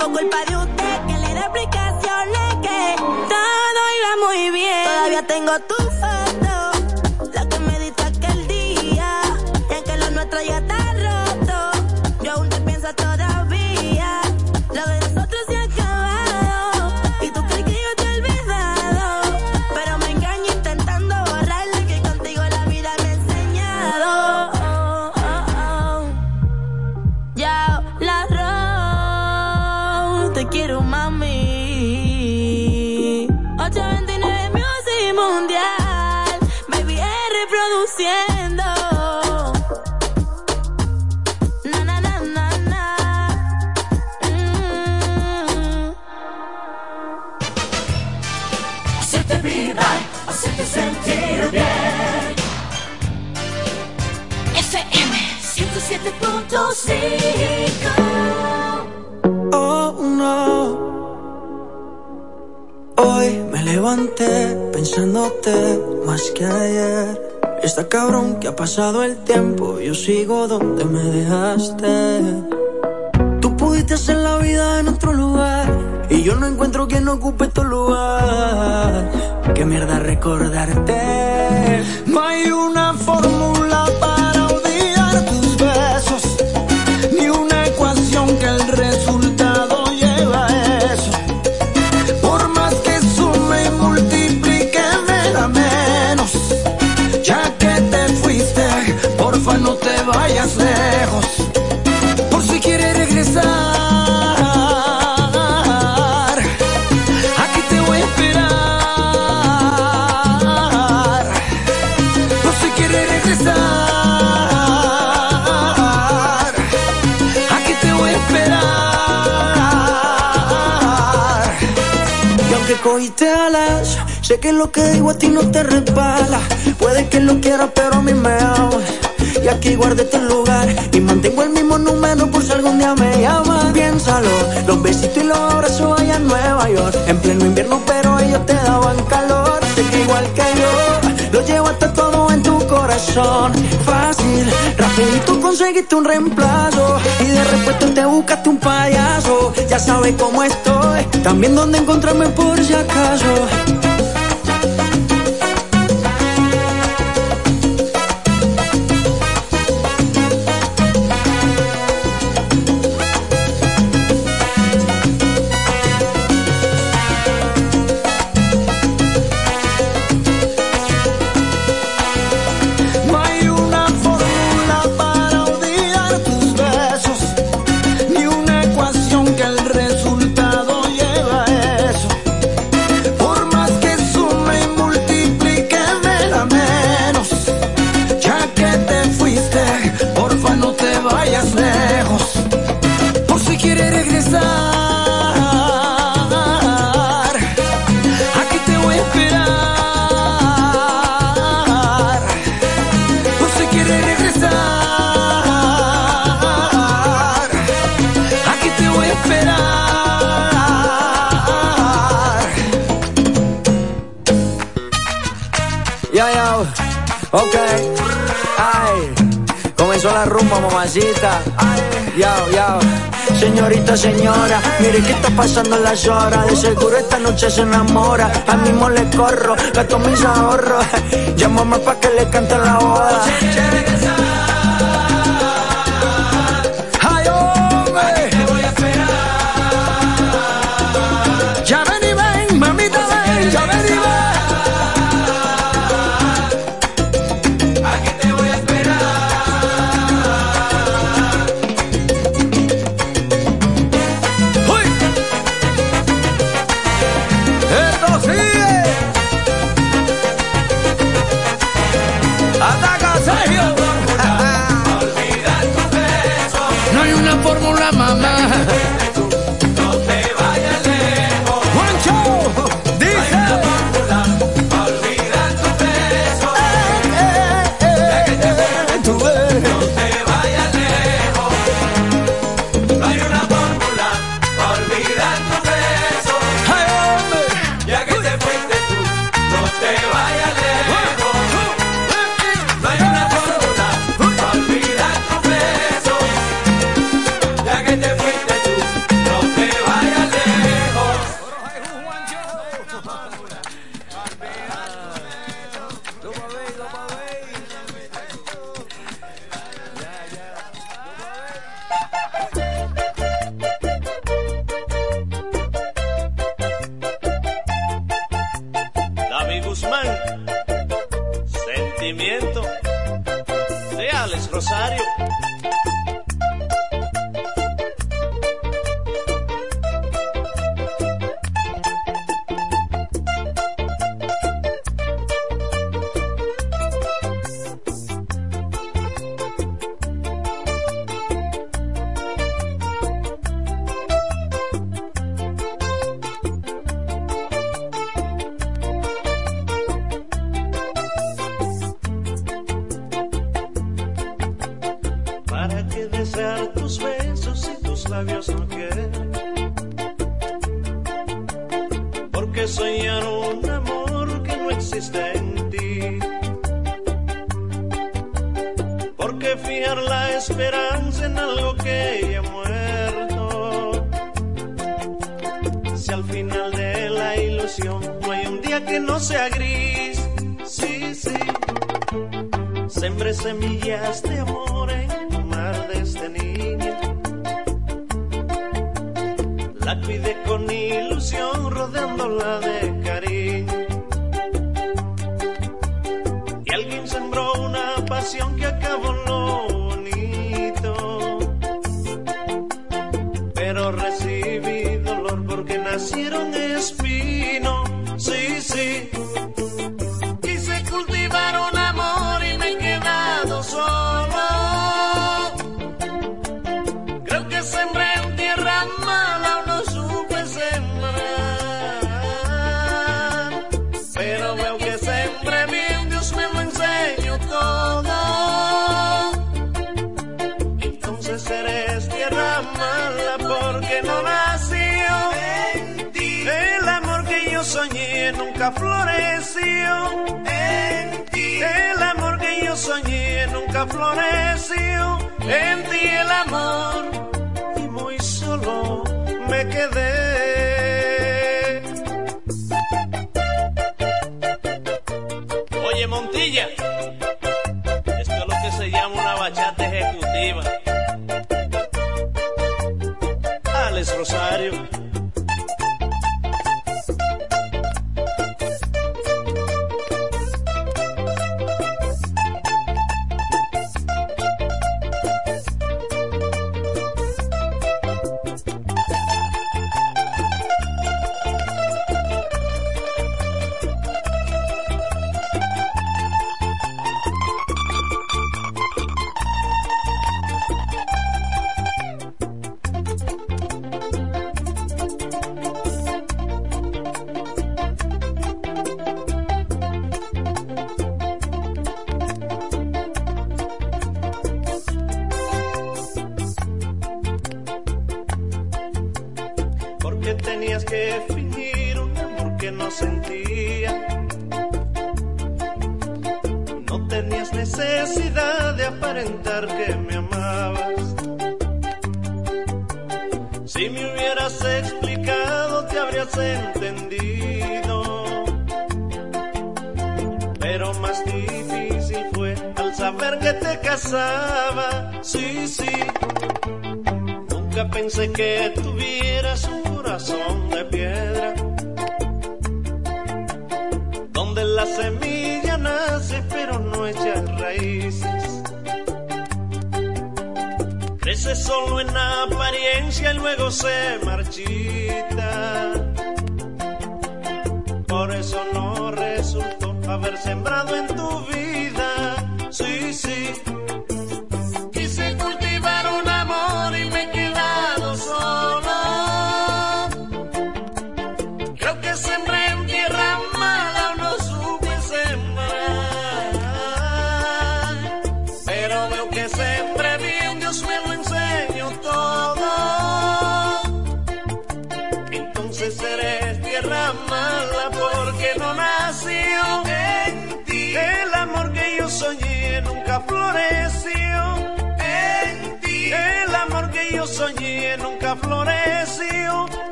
fue culpa de usted que le da explicaciones que todo iba muy bien. Todavía tengo tu foto, pensándote más que ayer. Está cabrón que ha pasado el tiempo, yo sigo donde me dejaste. Tú pudiste hacer la vida en otro lugar y yo no encuentro quien ocupe tu lugar. Qué mierda recordarte. No hay una fórmula vayas lejos. Por si quieres regresar, aquí te voy a esperar. Por si quieres regresar, aquí te voy a esperar. Y aunque cogiste alas, sé que lo que digo a ti no te resbala. Puede que lo quieras, pero a mí me ama. Y aquí guardé tu lugar y mantengo el mismo número por si algún día me llamas. Piénsalo, los besitos y los abrazos allá en Nueva York. En pleno invierno, pero ellos te daban calor. Sé que igual que yo, lo llevaste todo en tu corazón. Fácil, rapidito conseguiste un reemplazo. Y de repente te buscaste un payaso. Ya sabes cómo estoy, también dónde encontrarme por si acaso. Señorita, señora, mire que está pasando las horas. De seguro esta noche se enamora. Al mismo le corro, gasto mis ahorros. Llámame pa' que le cante la boda.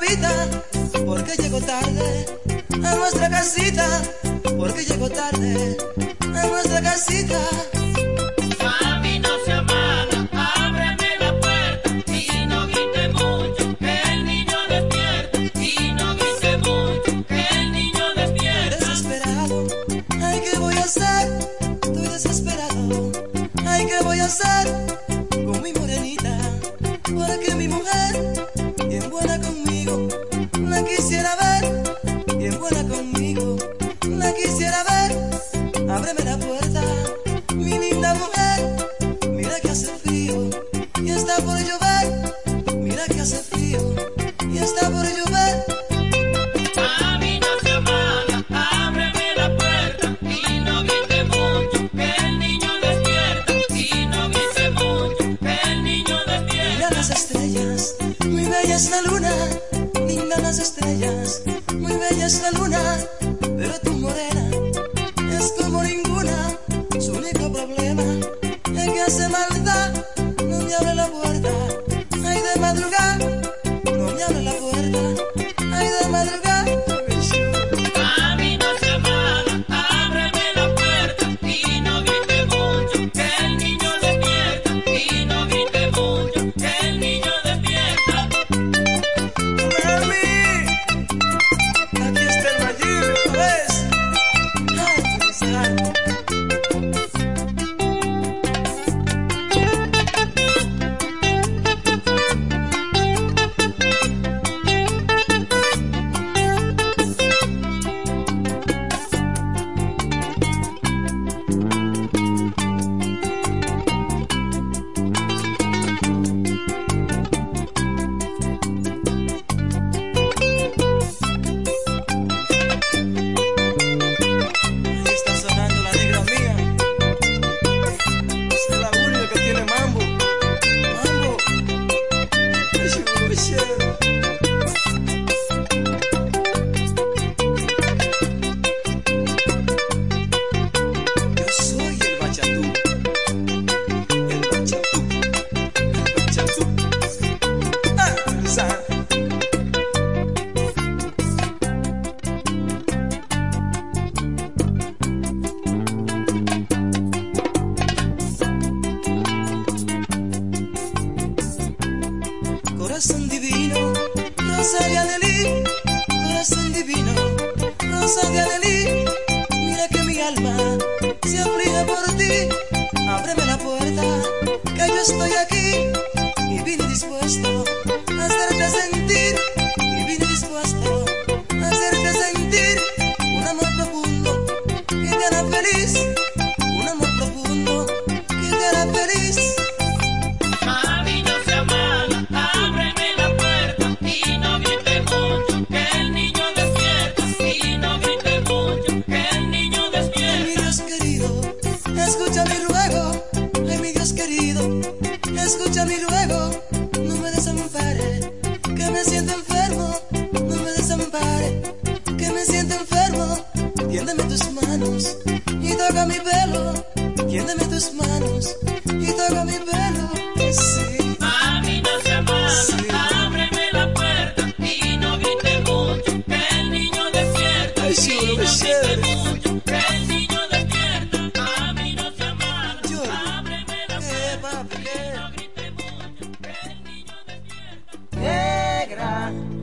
Quisiera ver, bien buena conmigo, la quisiera ver,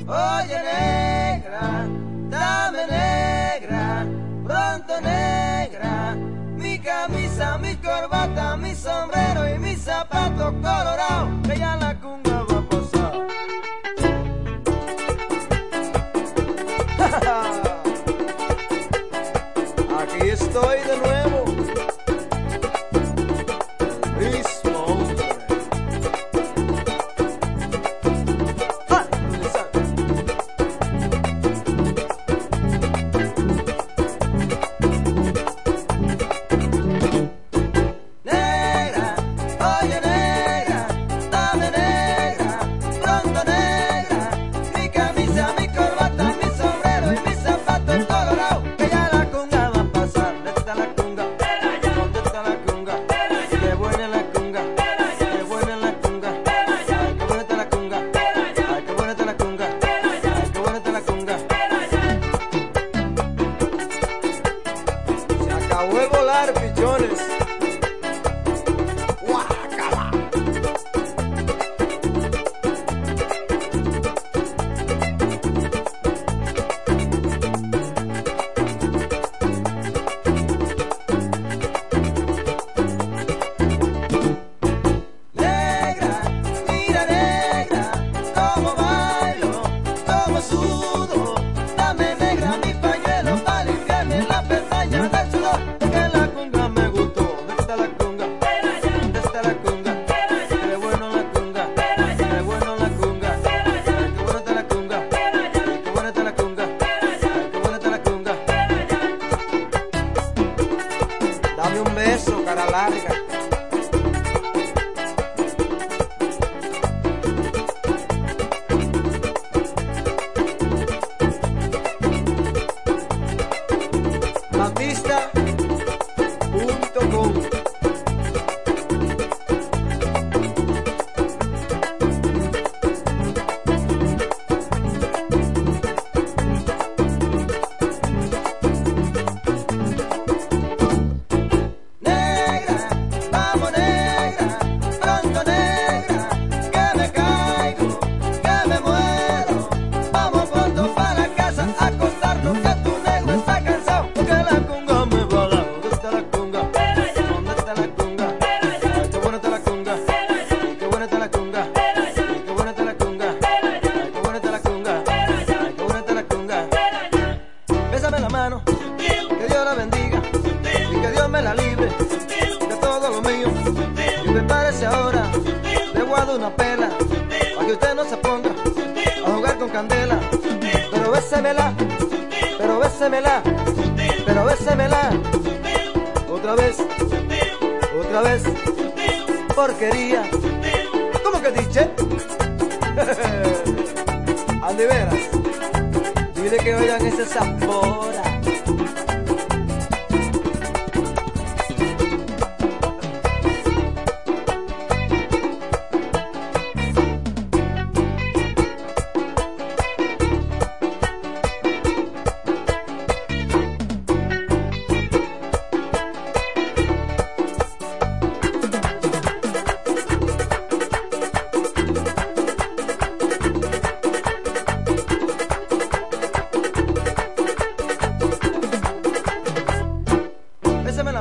Dame negra mi pañuelo para limpiarme la pestaña del sudor, que la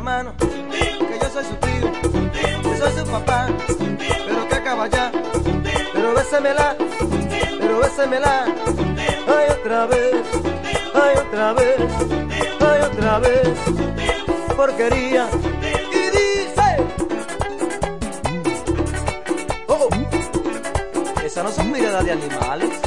que yo soy su tío, que soy su papá, pero que acaba ya, pero bésemela, pero bésemela, ay otra vez, ay otra vez, ay otra vez, porquería. Oh, oh, no son miradas de animales.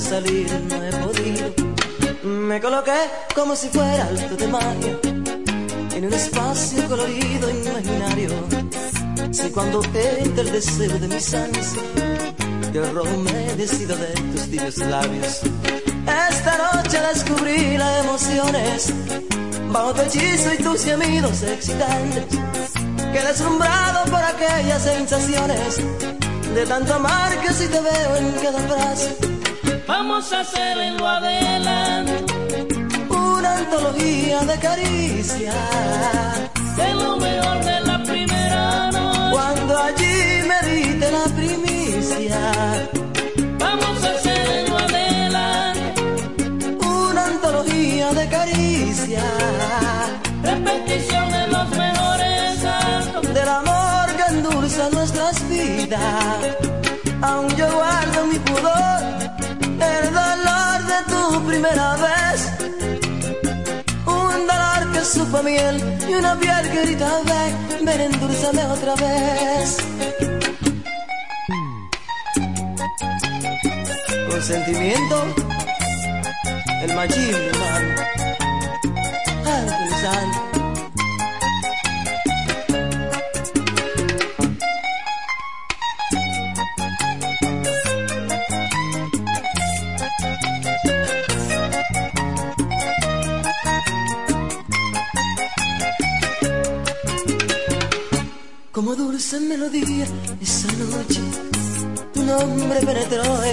Salir no he podido. Me coloqué como si fuera alto de magia en un espacio colorido imaginario. Si cuando entra el deseo de mis ansias, yo romedecido de tus tibios labios. Esta noche descubrí las emociones bajo tu hechizo y tus gemidos excitantes. Que deslumbrado por aquellas sensaciones de tanto amar que si te veo en cada frase. Vamos a hacer en lo adelante Una antología de caricias. de lo mejor de la primera noche. Cuando allí me diste la primicia. Vamos a hacer en lo adelante Una antología de caricias. repetición de los mejores actos. del amor que endulza nuestras vidas. Aún yo guardo mi pudor, primera vez. Un dolor que supo miel y una piel que grita ven, ven endulzame otra vez. Con sentimiento, el machismo, hermano.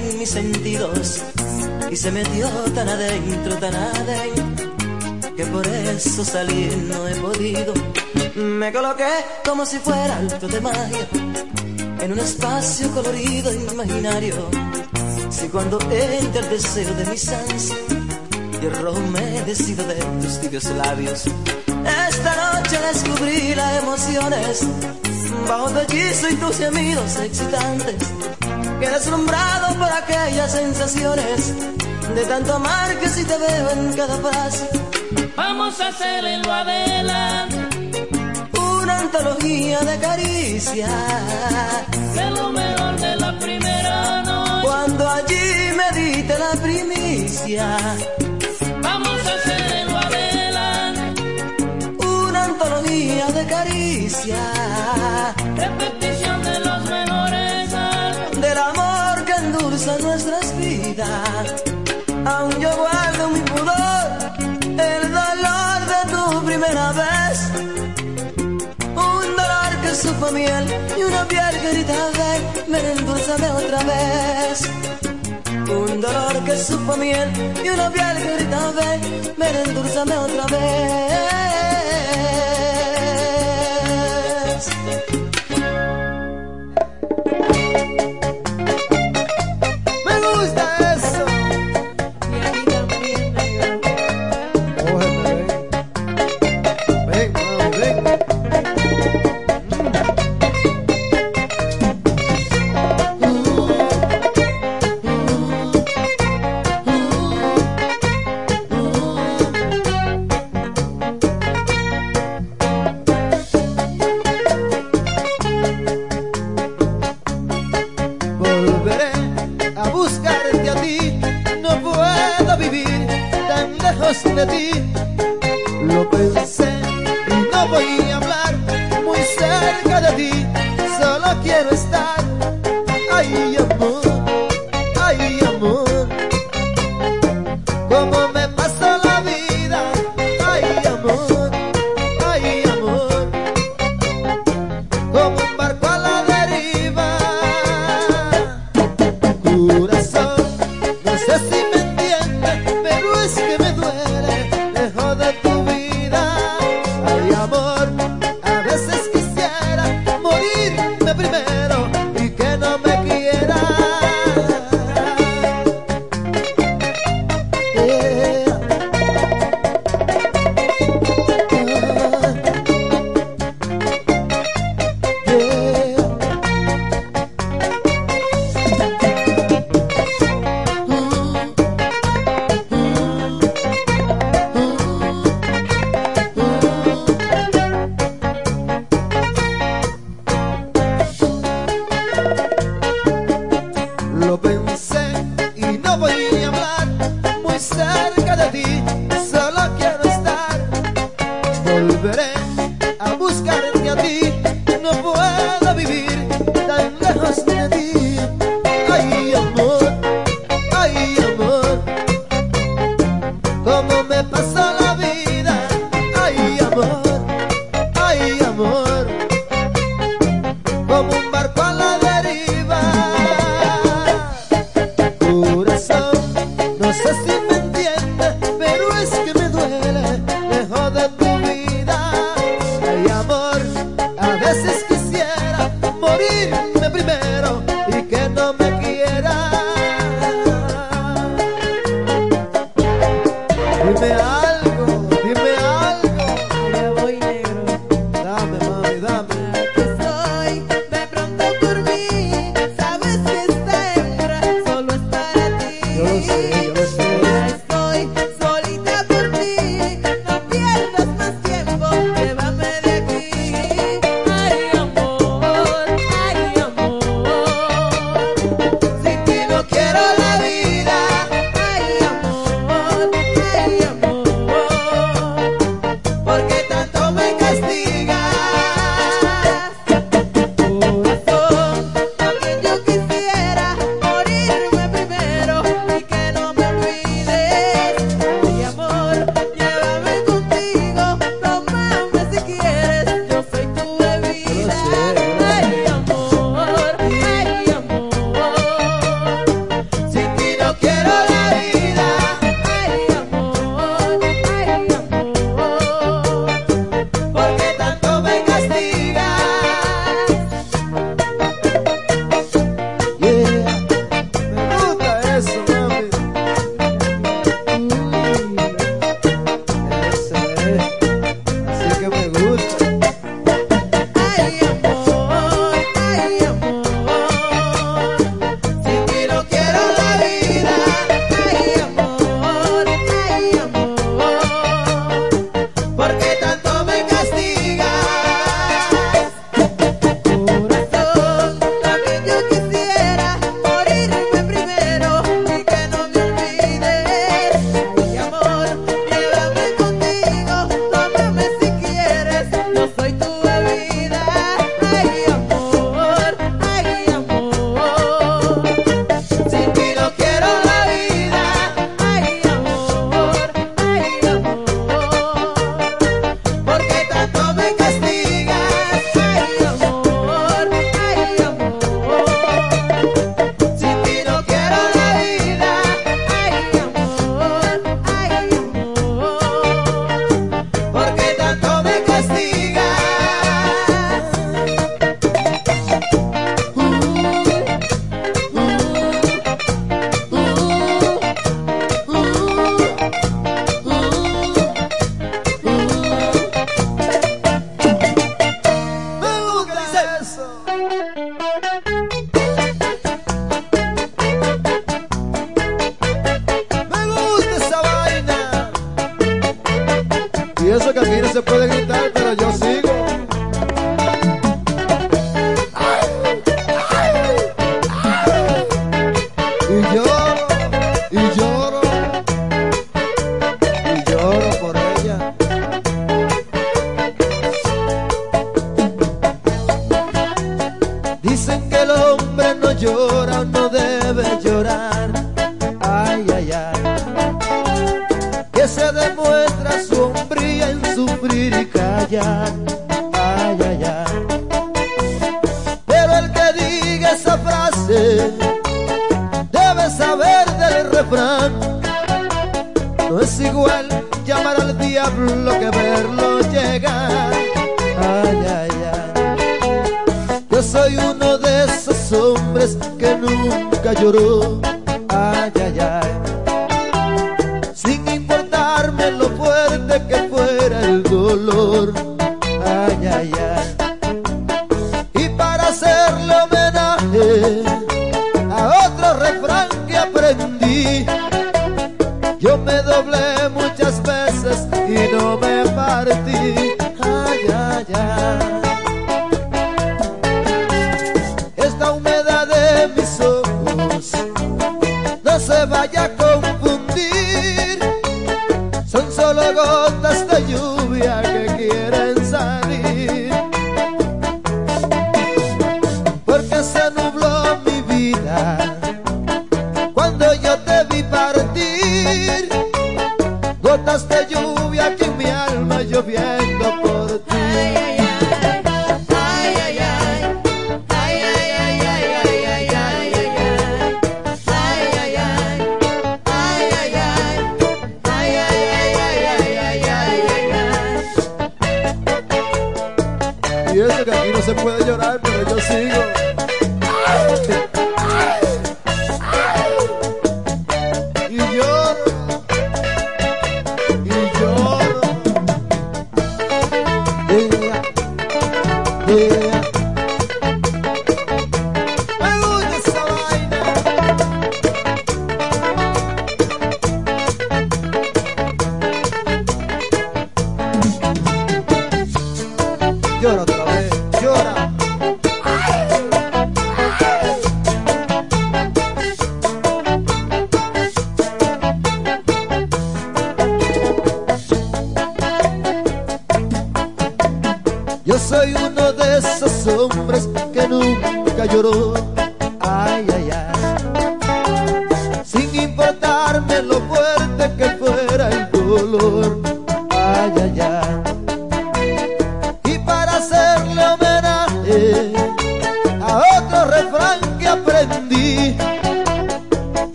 En mis sentidos y se metió tan adentro, tan adentro, que por eso salir no he podido. Me coloqué como si fuera alto de magia en un espacio colorido imaginario. Si cuando entra el deseo de mis ansias, yo romedecido de tus tibios labios. Esta noche descubrí las emociones bajo tu hechizo y tus gemidos excitantes. Que deslumbrado por aquellas sensaciones de tanto amar que si te veo en cada frase. Vamos a hacer en lo adelante Una antología de caricias. de lo mejor de la primera noche. Cuando allí me diste la primicia. Vamos a hacer en lo adelante Una antología de caricias. repetición de los endulza nuestras vidas. Aún yo guardo mi pudor, el dolor de tu primera vez. Un dolor que supo miel y una piel que grita ven, ven endulzame otra vez. Un dolor que supo miel y una piel que grita ven, ven endulzame otra vez. como me pasó. No es igual llamar al diablo que verlo llegar. Ay, ay, ay. Yo soy uno de esos hombres que nunca lloró.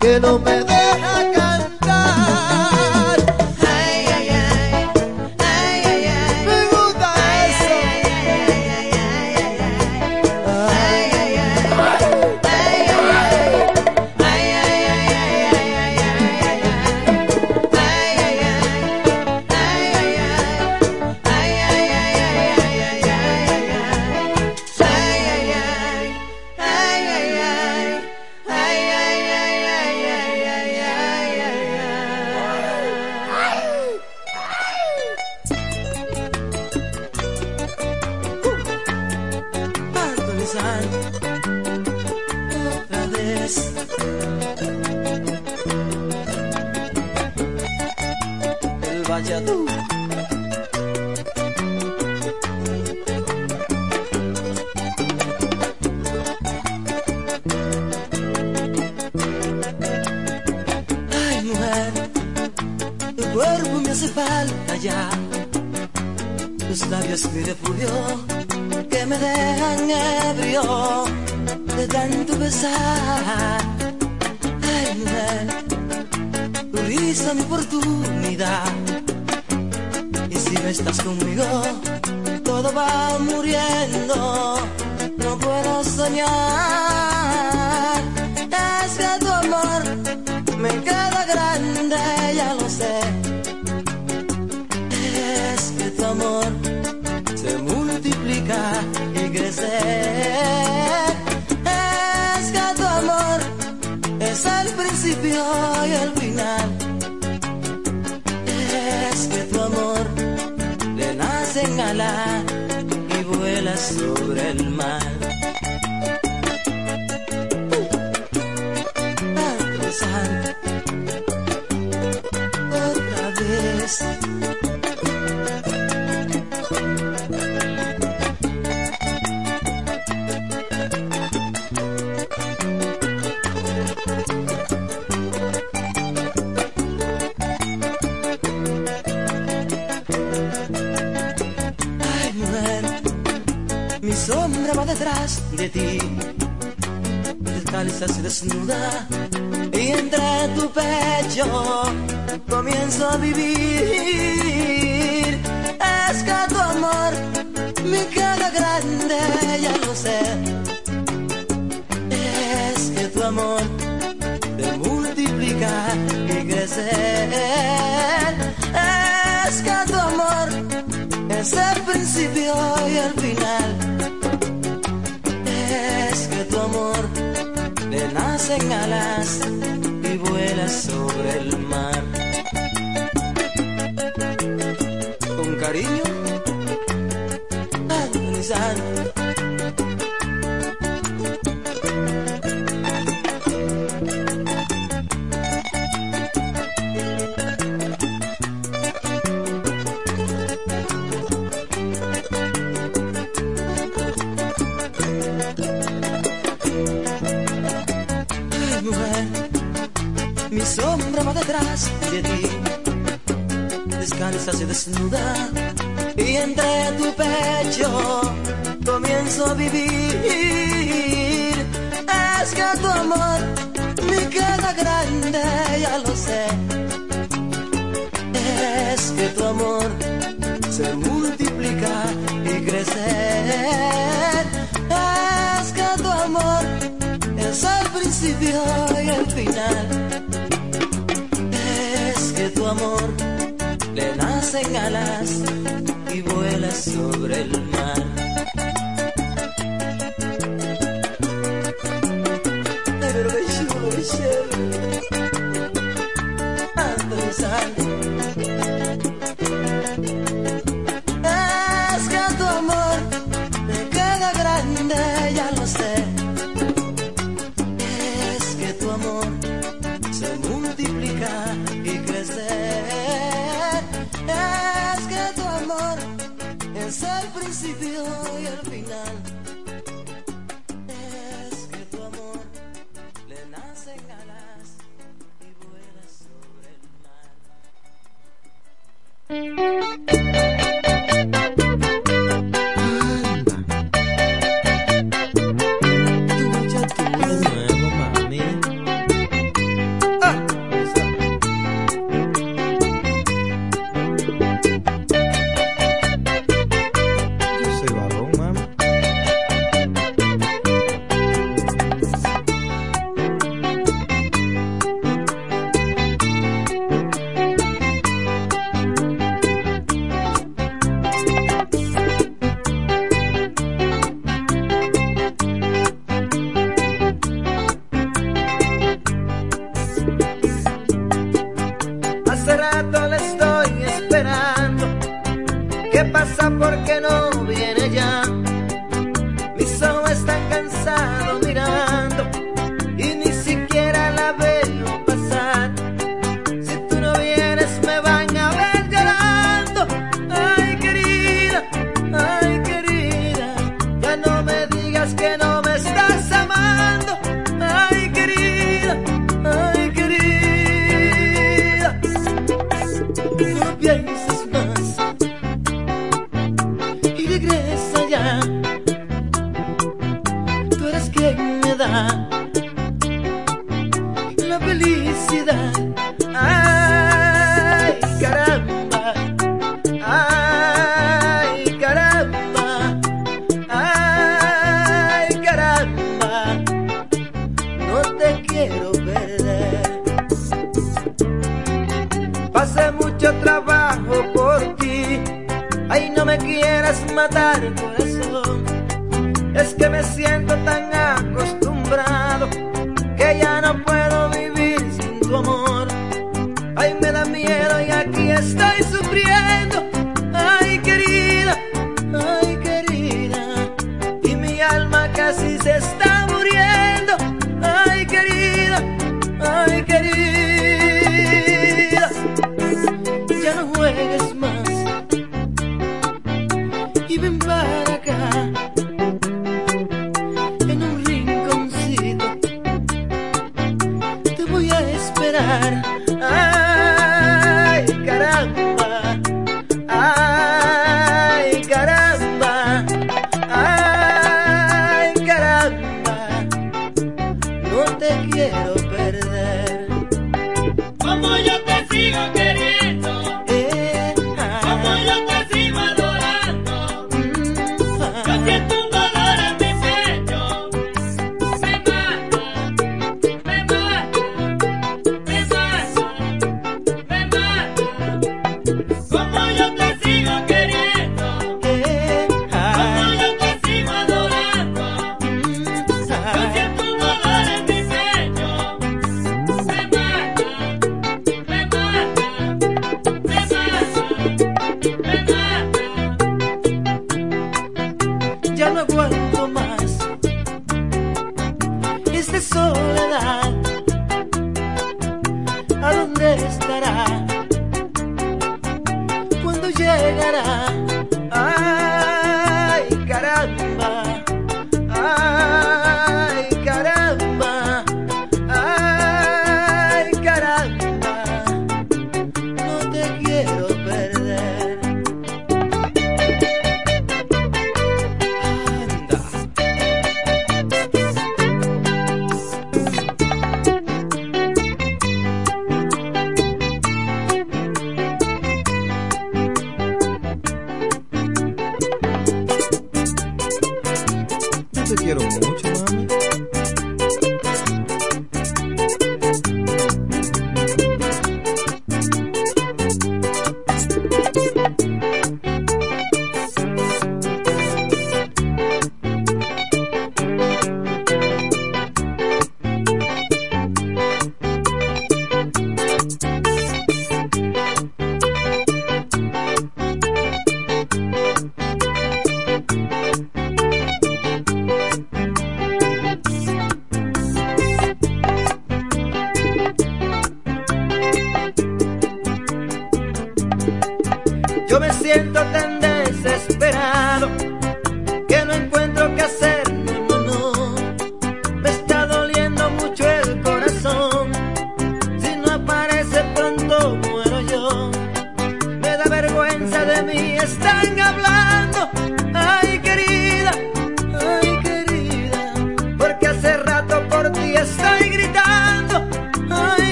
Que no me deja que tu amor me queda grande, ya lo sé. Es que tu amor se multiplica y crece. Es que tu amor es el principio y el final. Es que tu amor le nacen alas y vuela sobre el mar.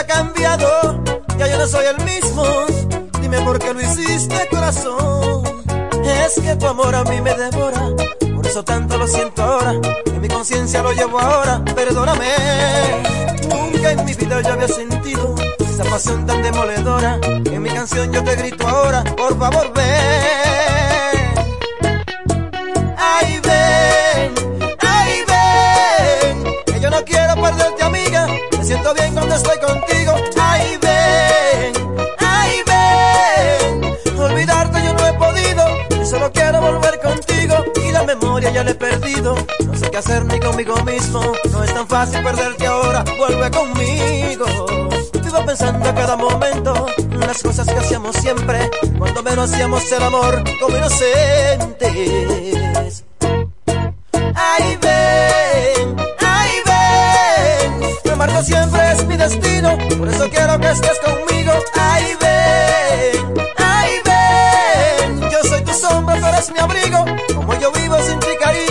Ha cambiado, ya yo no soy el mismo. Dime por qué lo hiciste, corazón. Es que tu amor a mí me devora, por eso tanto lo siento ahora. En mi conciencia lo llevo ahora, perdóname. Nunca en mi vida yo había sentido esa pasión tan demoledora. En mi canción yo te grito ahora, por favor ven. Siento bien cuando estoy contigo. Ay, ven, ay, ven. Olvidarte yo no he podido. Y solo quiero volver contigo. Y la memoria ya la he perdido. No sé qué hacer ni conmigo mismo. No es tan fácil perderte ahora. Vuelve conmigo. Vivo pensando a cada momento en las cosas que hacíamos siempre. Cuando menos hacíamos el amor como inocentes. Siempre es mi destino. Por eso quiero que estés conmigo. Ay, ven, ay, ven. Yo soy tu sombra, tú eres mi abrigo. Como yo vivo sin ti, cariño.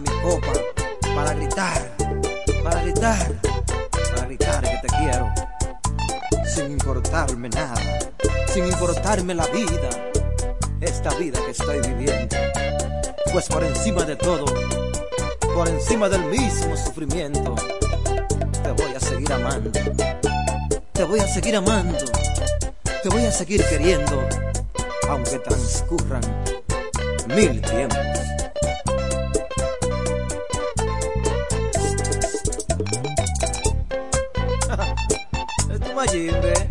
mi copa para gritar, para gritar, para gritar que te quiero, sin importarme nada, sin importarme la vida, esta vida que estoy viviendo, pues por encima de todo, por encima del mismo sufrimiento, te voy a seguir amando, te voy a seguir amando, te voy a seguir queriendo, aunque transcurran mil tiempos. Mayimbe.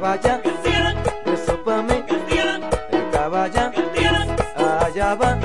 caballa, desópame, el caballa, allá va.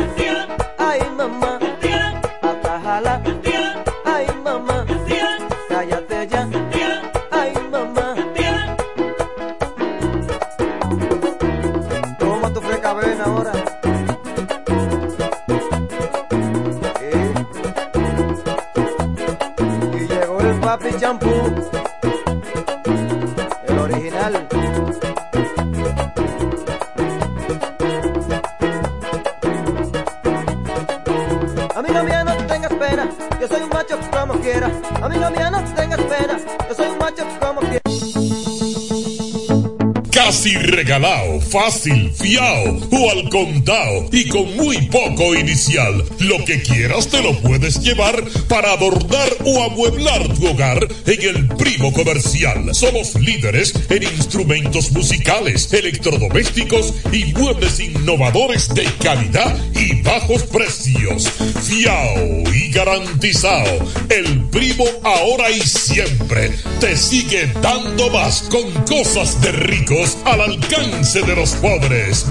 fácil, fiao o al contado y con muy poco inicial. Lo que quieras te lo puedes llevar para abordar o amueblar tu hogar en el primo comercial. Somos líderes en instrumentos musicales, electrodomésticos y muebles innovadores de calidad y bajos precios. Fiao y garantizado. El primo ahora y siempre te sigue dando más con cosas de ricos al alcance de los pobres.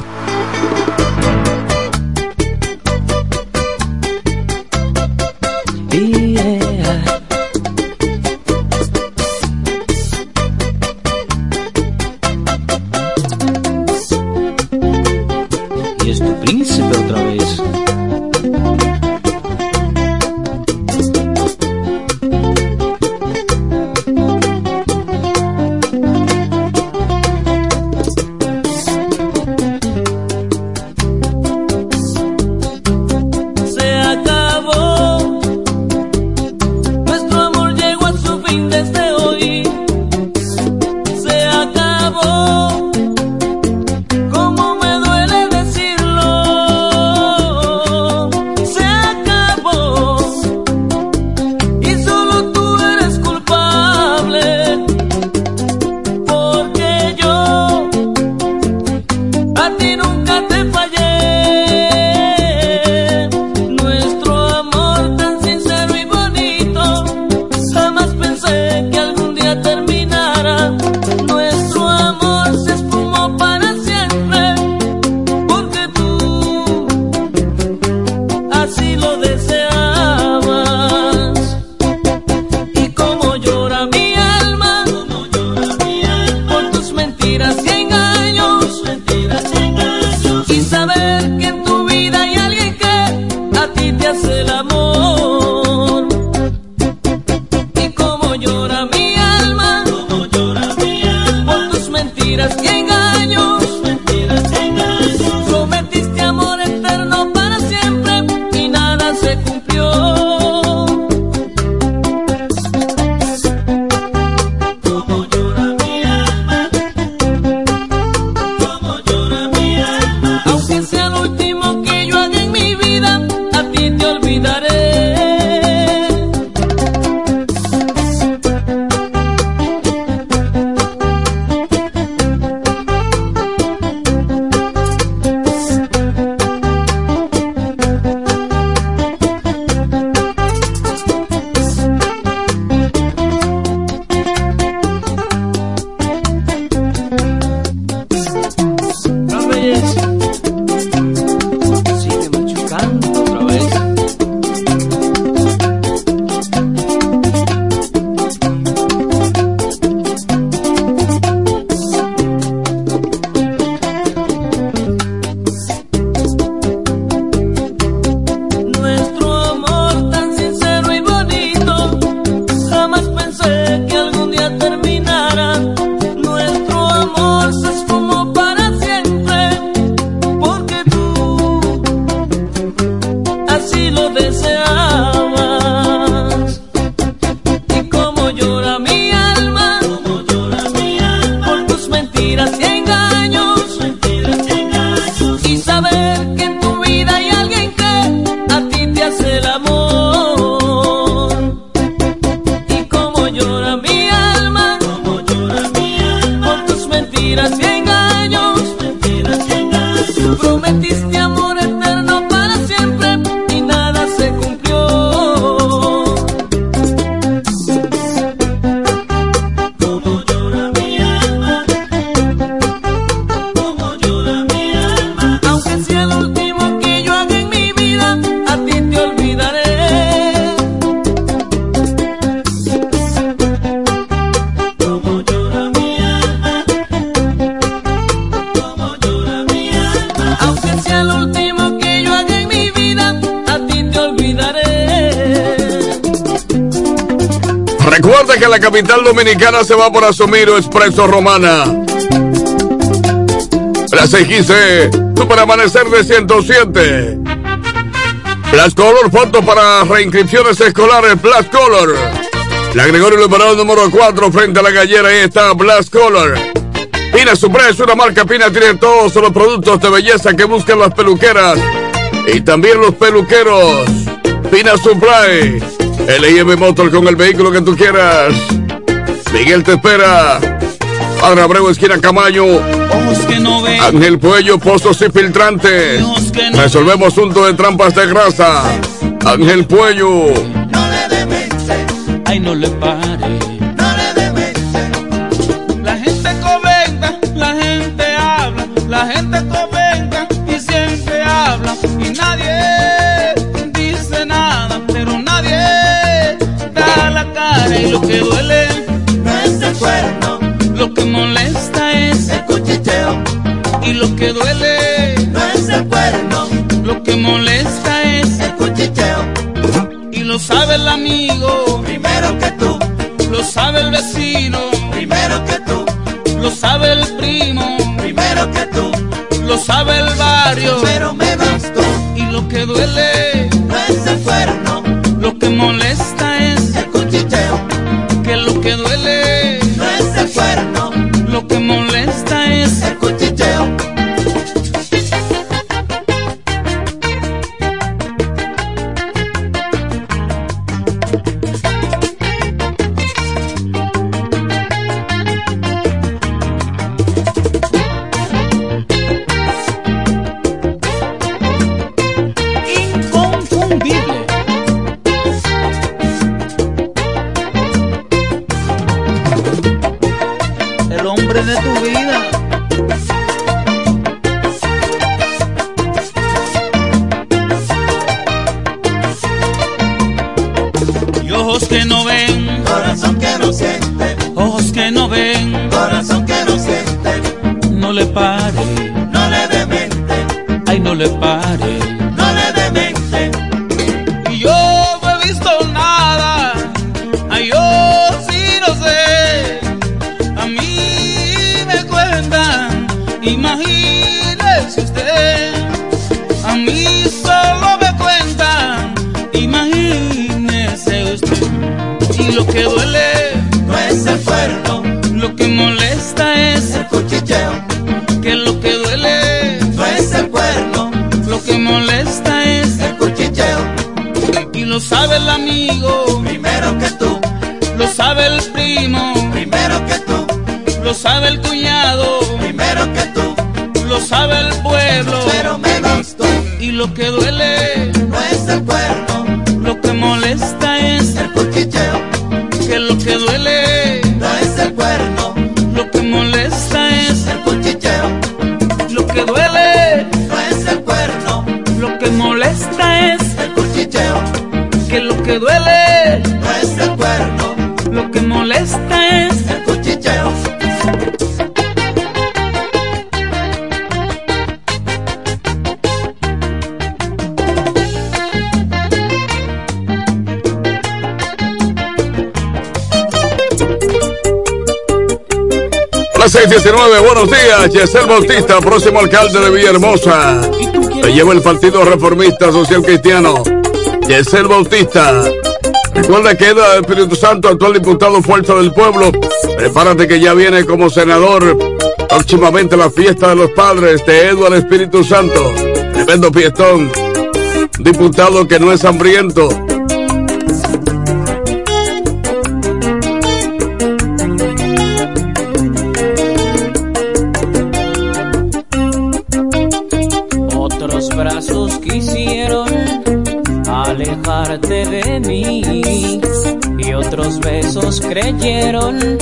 Se va por Asomiro Expreso Romana. La 615, Super Amanecer de 107. Plus Color, foto para reinscripciones escolares, Plus Color. La Gregorio Liberado número 4 frente a la gallera, ahí está Plus Color. Pina Supreme una marca Pina, tiene todos los productos de belleza que buscan las peluqueras y también los peluqueros. Pina Supply. LIM Motor con el vehículo que tú quieras. Miguel te espera. Padre Abreu, esquina Camayo. Ángel Puello, pozos y filtrantes. Resolvemos asunto de trampas de grasa. Ángel Puello. No le. Ay, no le ay amigo, Primero que tú, lo sabe el primo. primero que tú, Lo sabe el cuñado, primero que tú. lo sabe el pueblo. Pero menos tú, Y lo que duele, 619, buenos días. Yesel Bautista, próximo alcalde de Villahermosa. Le lleva el Partido Reformista Social Cristiano. Yesel Bautista. Recuerda que Eda Espíritu Santo, actual diputado Fuerza del Pueblo. Prepárate que ya viene como senador. Próximamente la fiesta de los padres de Eduardo Espíritu Santo. Tremendo fiestón. Diputado que no es hambriento. creyeron.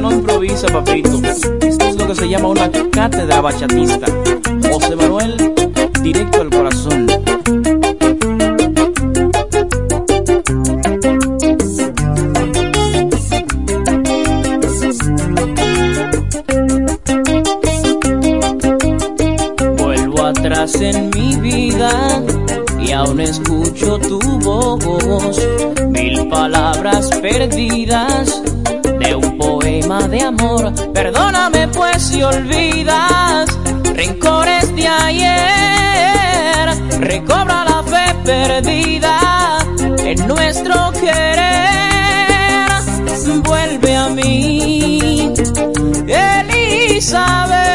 no improvisa, papito. Esto es lo que se llama una cátedra bachatista. José Manuel, directo al corazón. Vuelvo atrás en mi vida y aún escucho tu voz. Mil palabras perdidas Perdóname pues si olvidas rencores de ayer. Recobra la fe perdida en nuestro querer. Vuelve a mí, Elizabeth.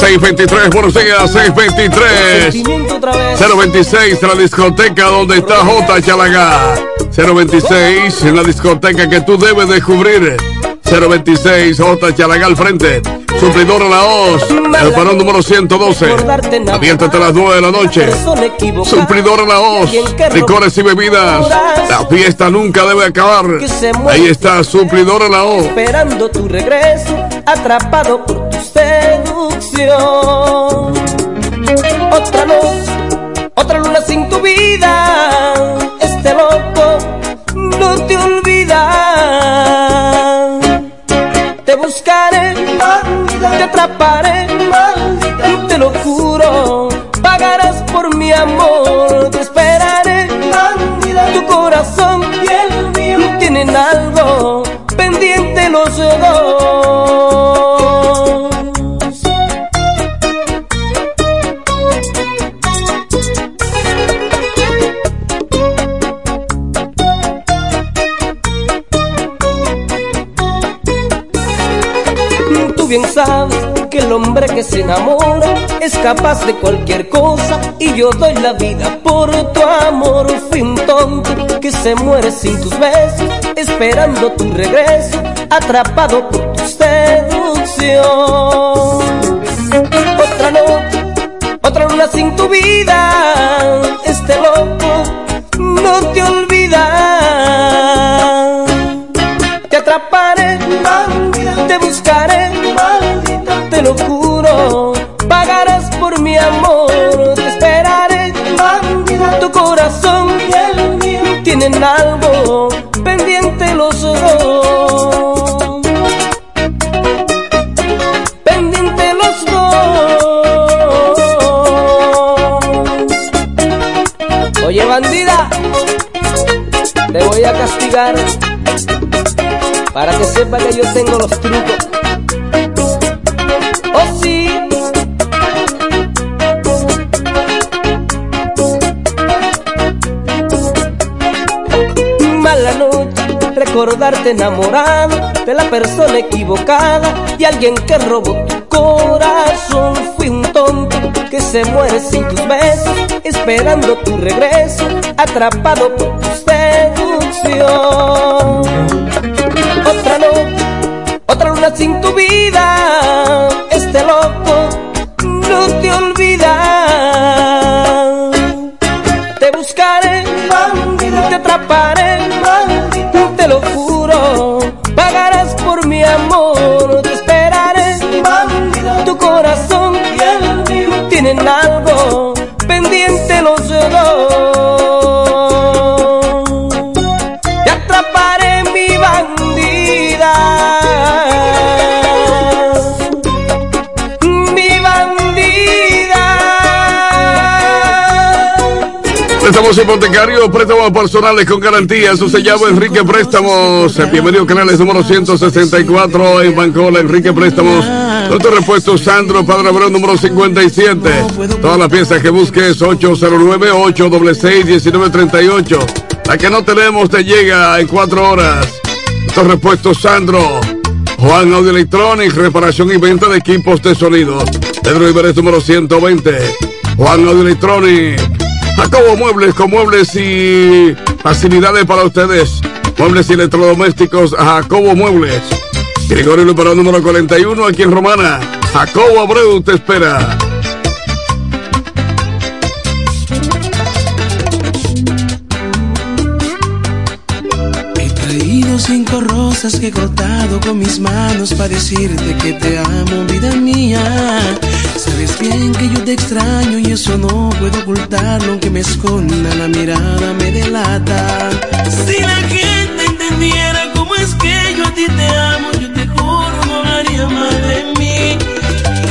623, buenos días, 623. 026, la discoteca donde está J. Chalaga. 026, la discoteca que tú debes descubrir. 026, J. Chalaga al frente. Suplidor a la OS, el parón número 112. Abierta hasta las 9 de la noche. Suplidor a la OS, licores y bebidas. La fiesta nunca debe acabar. Ahí está, suplidor a la OS. Esperando tu regreso, atrapado por es capaz de cualquier cosa y yo doy la vida por tu amor. Fin tonto que se muere sin tus besos, esperando tu regreso, atrapado por tu seducción. Otra noche, otra luna sin tu vida yo tengo los trucos. Oh, sí. Mala noche, recordarte enamorado de la persona equivocada y alguien que robó tu corazón. Fui un tonto que se muere sin tus besos, esperando tu regreso, atrapado por tu seducción. Sin tu vida, este loco no te olvida. Te buscaré, te atraparé, te lo juro. Pagarás por mi amor, te esperaré. Tu corazón tienen algo Préstamos hipotecarios, préstamos personales con garantía. Eso se llama Enrique Préstamos. Bienvenido, canales número 164 en Bancola. Enrique Préstamos. Nuestro repuesto Sandro Padre Abreu, número 57. Todas las piezas que busques, 809-866-1938. La que no tenemos te llega en cuatro horas. Nuestro repuesto Sandro. Juan Audio Electronics, reparación y venta de equipos de sonido. Pedro Iberes, número 120. Juan Audio Electronics. Jacobo Muebles con muebles y facilidades para ustedes. Muebles y electrodomésticos Jacobo Muebles. Gregorio Luperón número 41 aquí en Romana. Jacobo Abreu te espera. He traído cinco rosas que he cortado con mis manos para decirte que te amo, vida mía. Sabes bien que yo te extraño y eso no puedo ocultarlo, aunque me esconda la mirada me delata. Si la gente entendiera cómo es que yo a ti te amo, yo te juro no hablaría más de mí.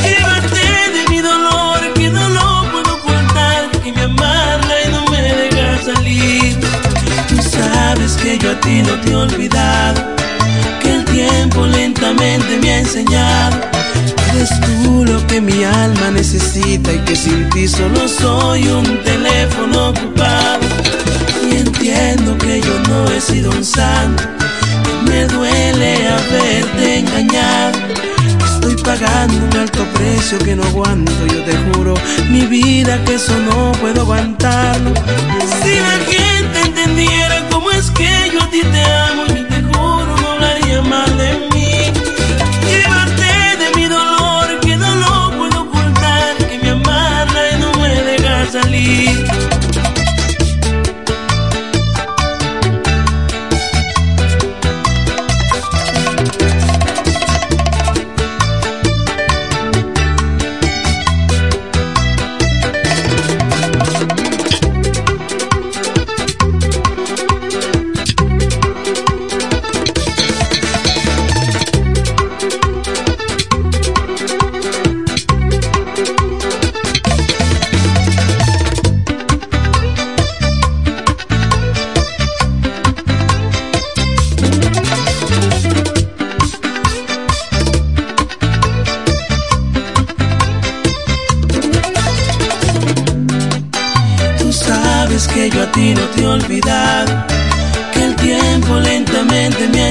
Llévate de mi dolor que no lo puedo ocultar, que me amarla y no me deja salir. Tú sabes que yo a ti no te he olvidado, que el tiempo lentamente me ha enseñado. Eres tú lo que mi alma necesita y que sin ti solo soy un teléfono ocupado. Y entiendo que yo no he sido un santo, me duele haberte engañado. Estoy pagando un alto precio que no aguanto, yo te juro, mi vida que eso no puedo aguantarlo. Si la gente entendiera cómo es que yo a ti te amo, yo te juro, no hablaría mal de mí. Deja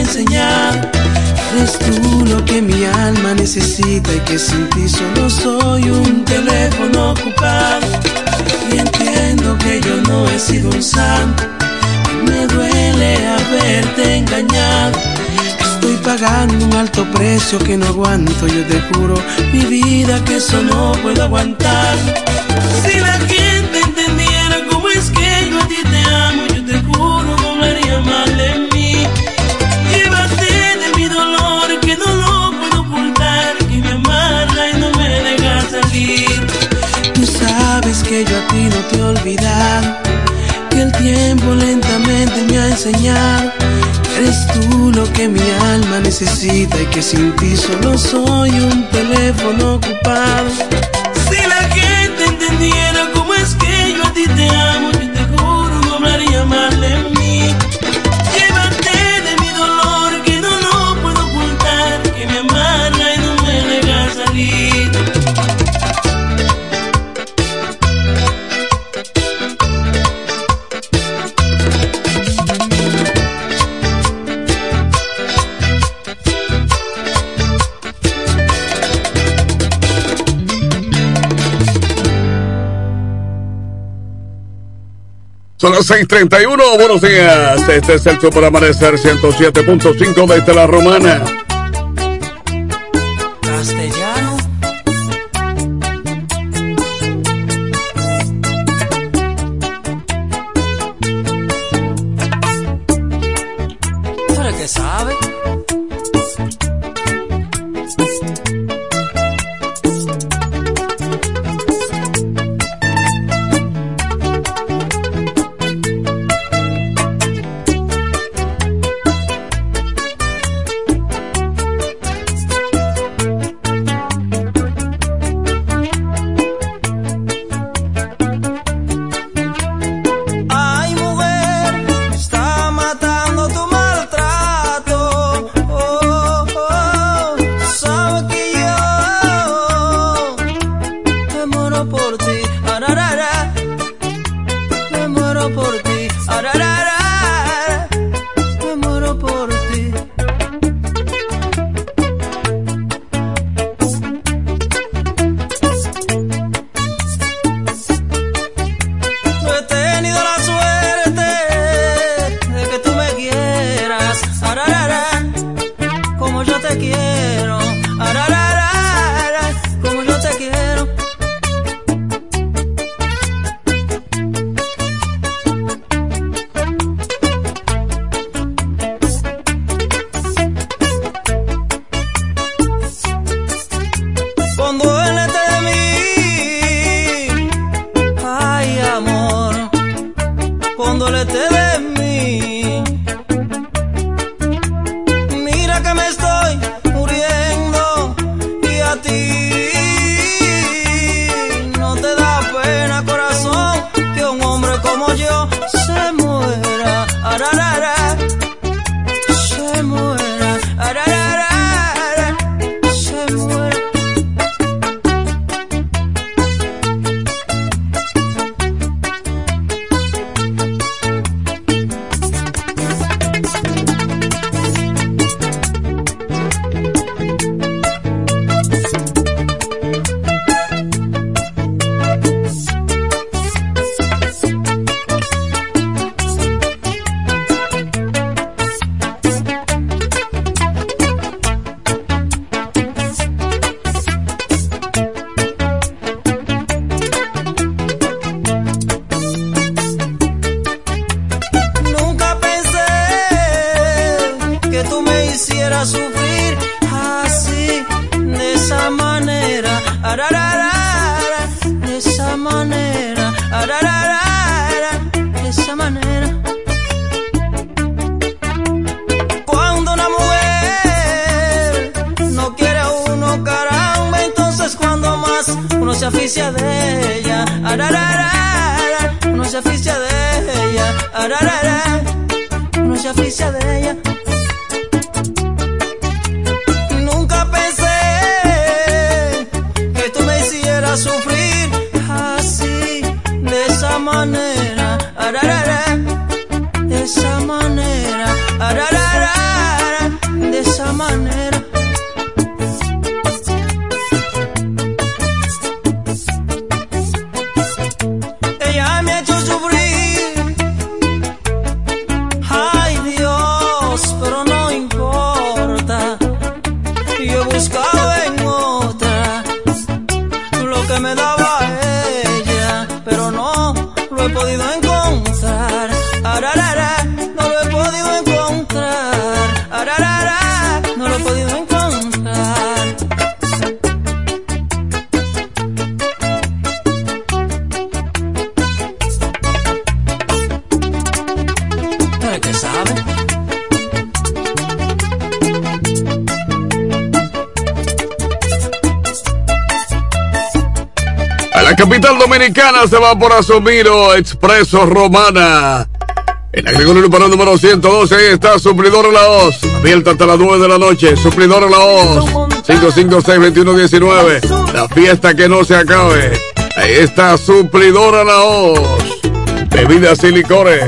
enseñar. Eres tú lo que mi alma necesita y que sin ti solo soy un teléfono ocupado. Y entiendo que yo no he sido un santo. Me duele haberte engañado. Estoy pagando un alto precio que no aguanto, yo te juro, mi vida que eso no puedo aguantar. Si la gente entendiera cómo es que yo a ti te amo, yo te juro, no haría mal de yo a ti no te he olvidado, que el tiempo lentamente me ha enseñado. Que eres tú lo que mi alma necesita y que sin ti solo soy un teléfono ocupado. Si la gente entendiera Son las 6:31. Buenos días. Este es el show por amanecer 107.5 desde la Romana. Romana se va por Asomiro, Expreso Romana. En Agricultura para número 112, ahí está Suplidor La Hoz. Abierta hasta las 9 de la noche, Suplidor La Hoz. 556-2119. La fiesta que no se acabe. Ahí está Suplidora La Hoz. Bebidas y licores.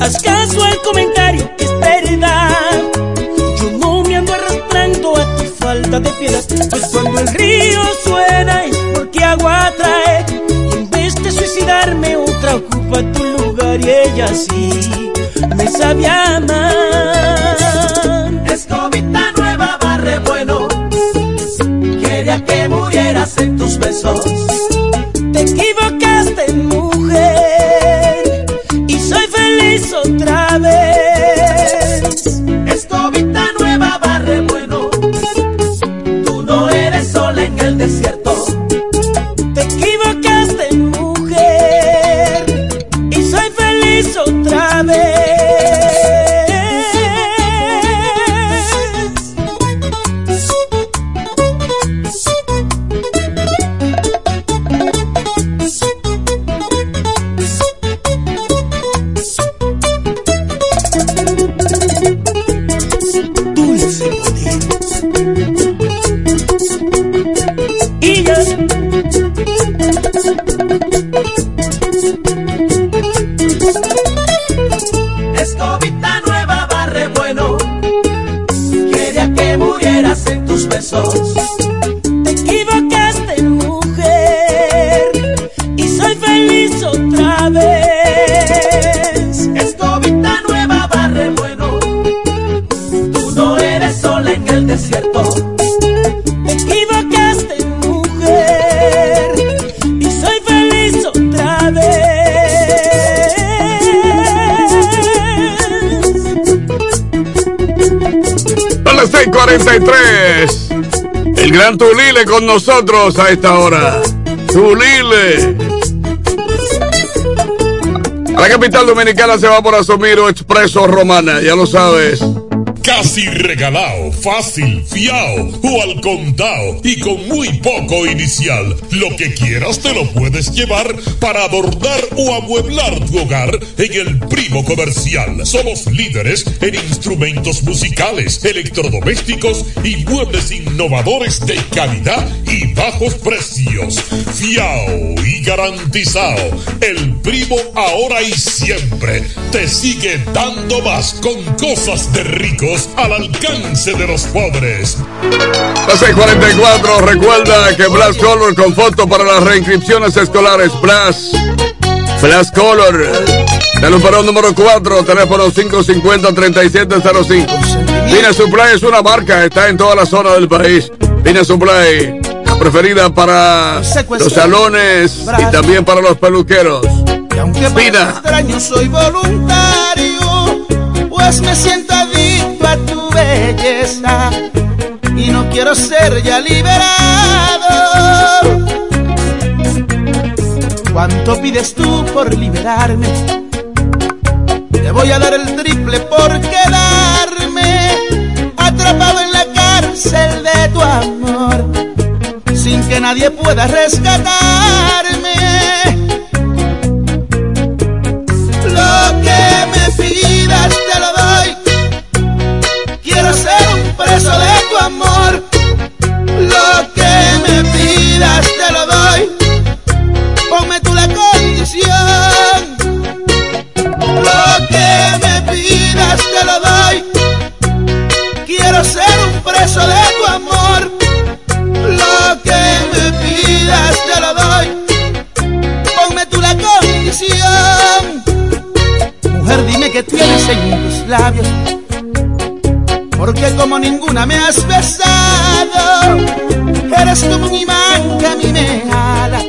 Haz caso al comentario que es verdad. Yo no me ando arrastrando a tu falta de piedad, pues cuando el río suena es porque agua trae. Y en vez de suicidarme, otra ocupa tu lugar y ella sí me sabe amar. Tulile con nosotros a esta hora. Tulile. A la capital dominicana se va por Asomiro Expreso Romana, ya lo sabes. Casi regalado, fácil, fiao o al contado y con muy poco inicial. Lo que quieras te lo puedes llevar para adornar o amueblar tu hogar en el Primo Comercial. Somos líderes en instrumentos musicales, electrodomésticos y muebles innovadores de calidad y bajos precios. Fiao y garantizado. El Primo ahora y siempre te sigue dando más con cosas de ricos al alcance de los pobres. Las 6:44, recuerda que Blast Color con foto para las reinscripciones escolares. Blast. Blast Color. Teléfono número 4, teléfono 550-3705. Vina Supply es una marca, está en toda la zona del país. Vina Supply, la preferida para los salones y también para los peluqueros. Vina. extraño soy voluntario, pues me siento adicto a tu belleza y no quiero ser ya liberado. ¿Cuánto pides tú por liberarme? Voy a dar el triple por quedarme atrapado en la cárcel de tu amor, sin que nadie pueda rescatarme. Qué tienes en tus labios. Porque como ninguna me has besado, eres como un imán que a mí me jala.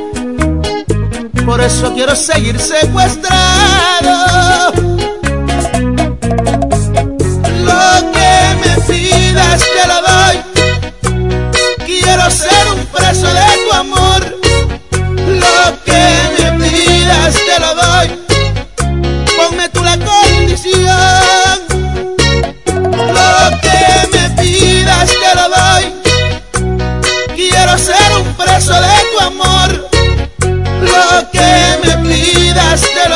Por eso quiero seguir secuestrado. Amor.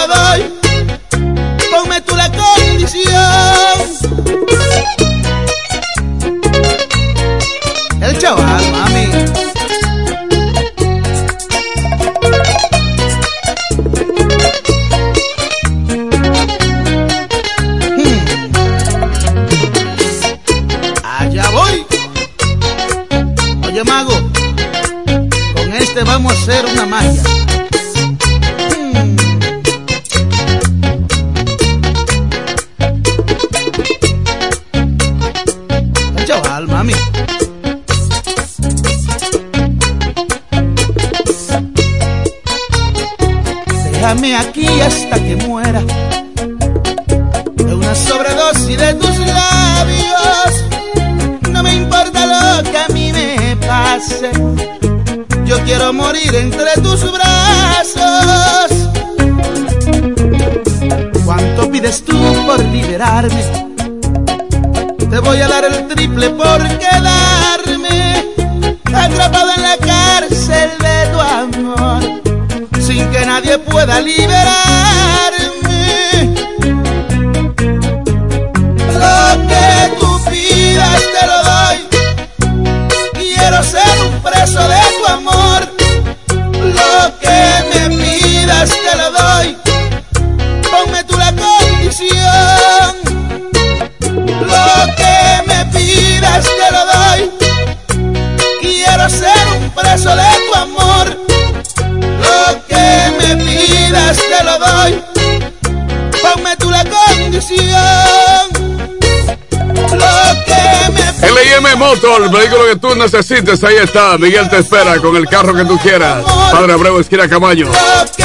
LIM Motor, el vehículo que tú necesites, ahí está. Miguel te espera con el carro que tú quieras. Padre Abreu, esquina Camayo.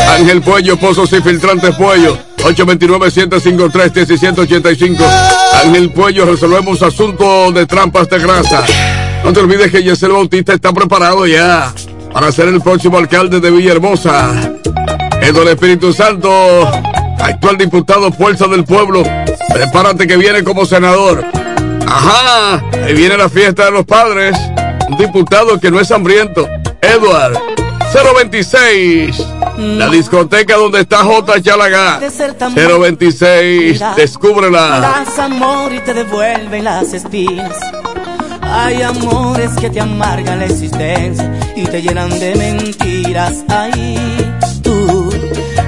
Ángel Puello, Pozos y Filtrantes Puello. 829-153-1785. Ángel Puello, resolvemos asuntos de trampas de grasa. No te olvides que Yesel Bautista está preparado ya para ser el próximo alcalde de Villahermosa. Eduardo Espíritu Santo, actual diputado Fuerza del Pueblo. Prepárate que viene como senador. Ajá, ahí viene la fiesta de los padres. Un diputado que no es hambriento. Edward, 026. La discoteca donde está J. Chalaga. 026, descúbrela. Das amor y te devuelven las espinas. Hay amores que te amargan la existencia y te llenan de mentiras. Ahí tú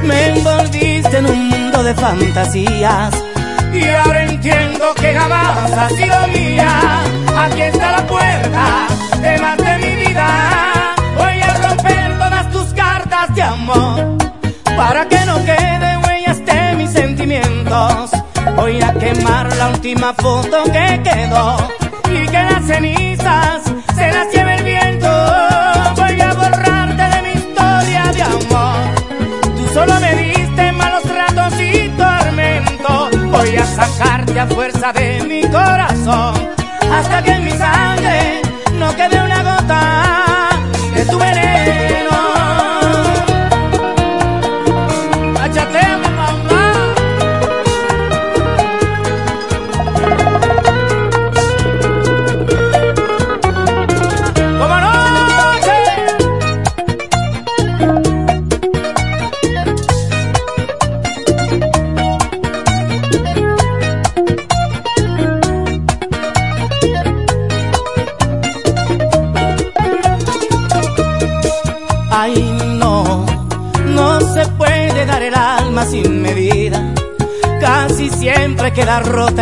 me envolviste en un mundo de fantasías. Y ahora entiendo que jamás has sido mía. Aquí está la puerta de más de mi vida. Voy a romper todas tus cartas de amor para que no queden huellas de mis sentimientos. Voy a quemar la última foto que quedó sacarte a fuerza de mi corazón. Hasta que en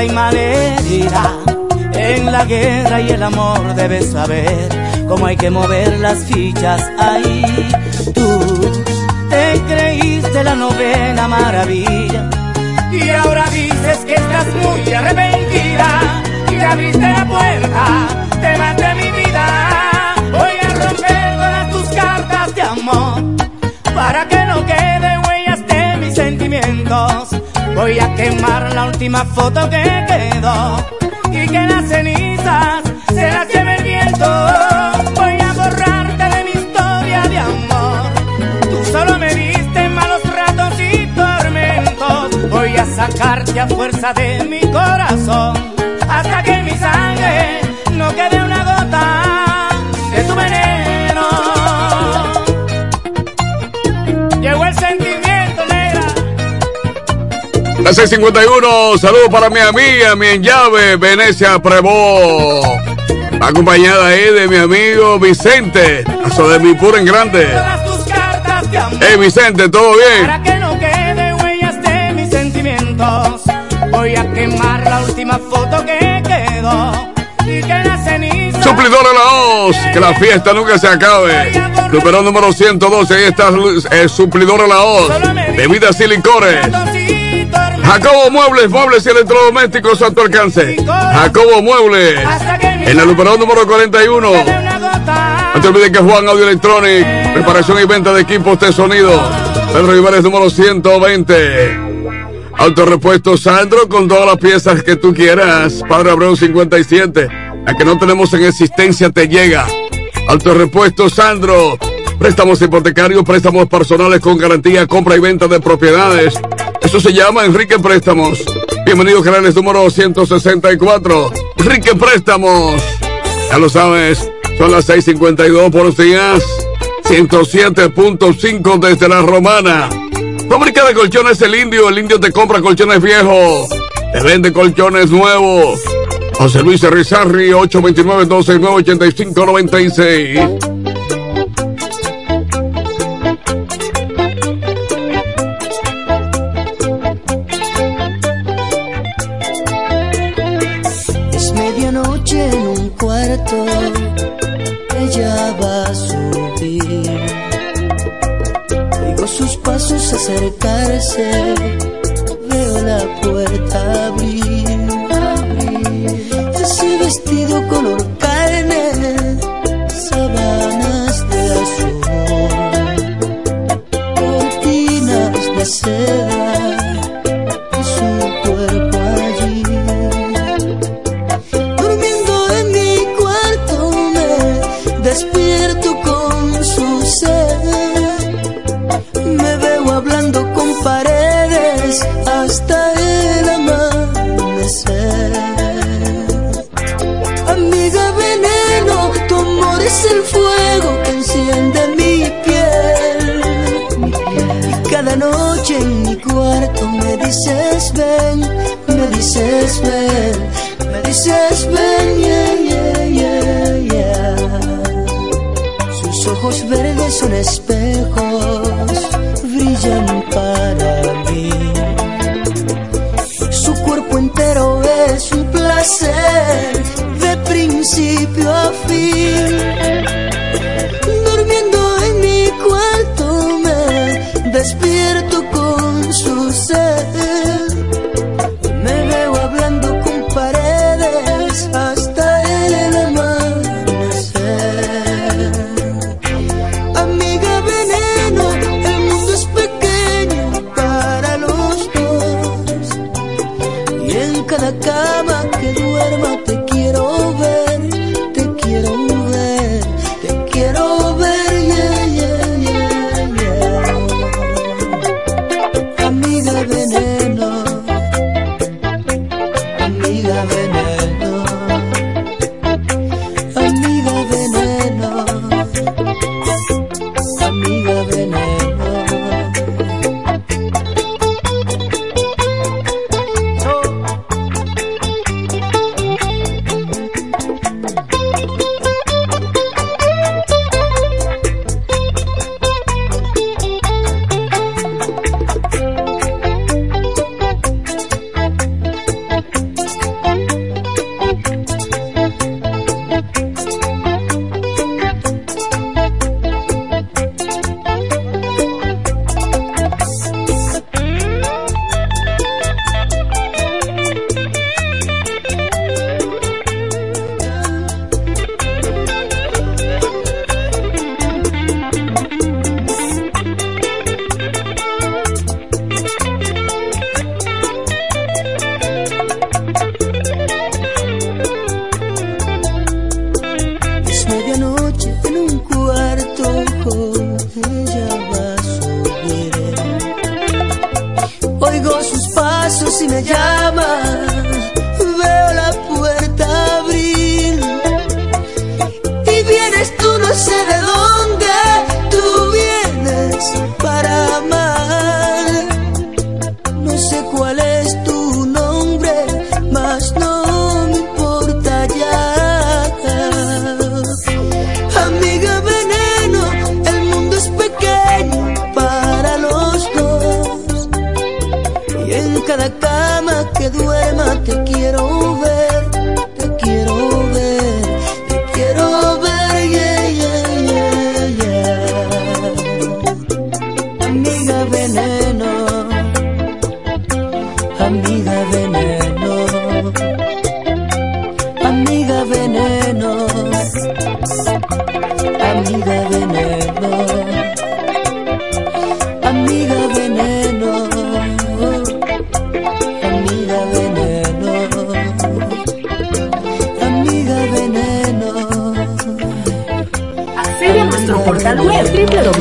y malherida. En la guerra y el amor debes saber cómo hay que mover las fichas. Ahí tú te creíste la novena maravilla. Y ahora dices que estás muy arrepentida. Y te abriste la puerta, te de mi vida. Voy a romper todas tus cartas de amor para que no quede sentimientos. Voy a quemar la última foto que quedó y que las cenizas se las lleve el viento. Voy a borrarte de mi historia de amor. Tú solo me diste malos ratos y tormentos. Voy a sacarte a fuerza de mi corazón La 651, saludos para mi amiga, mi en llave, Venecia Prevó. Acompañada ahí de mi amigo Vicente, paso de mi puro en grande. Hey Vicente, ¿todo bien? Para que no quede huellas de mis sentimientos, voy a quemar la última foto que quedó y que la ceniza. Suplidor de la Hoz, que la fiesta nunca se acabe. Número número 112, ahí está el suplidor de la Hoz. Bebidas y licores. Jacobo Muebles, muebles y electrodomésticos a tu alcance. Jacobo Muebles, en el número número 41. No te olvides que Juan Audio Electronic, reparación y venta de equipos de sonido. Pedro Ibares número 120. Autorepuesto Sandro con todas las piezas que tú quieras. Padre Abreu 57. La que no tenemos en existencia te llega. Autorepuesto Sandro. Préstamos hipotecarios, préstamos personales con garantía, compra y venta de propiedades. Eso se llama Enrique Préstamos. Bienvenidos, canales número 164. Enrique Préstamos. Ya lo sabes, son las 6:52 por los días. 107.5 desde la Romana. Fábrica de colchones El Indio. El Indio te compra colchones viejos. Te vende colchones nuevos. José Luis Rizarri, 829-269-8596. respect.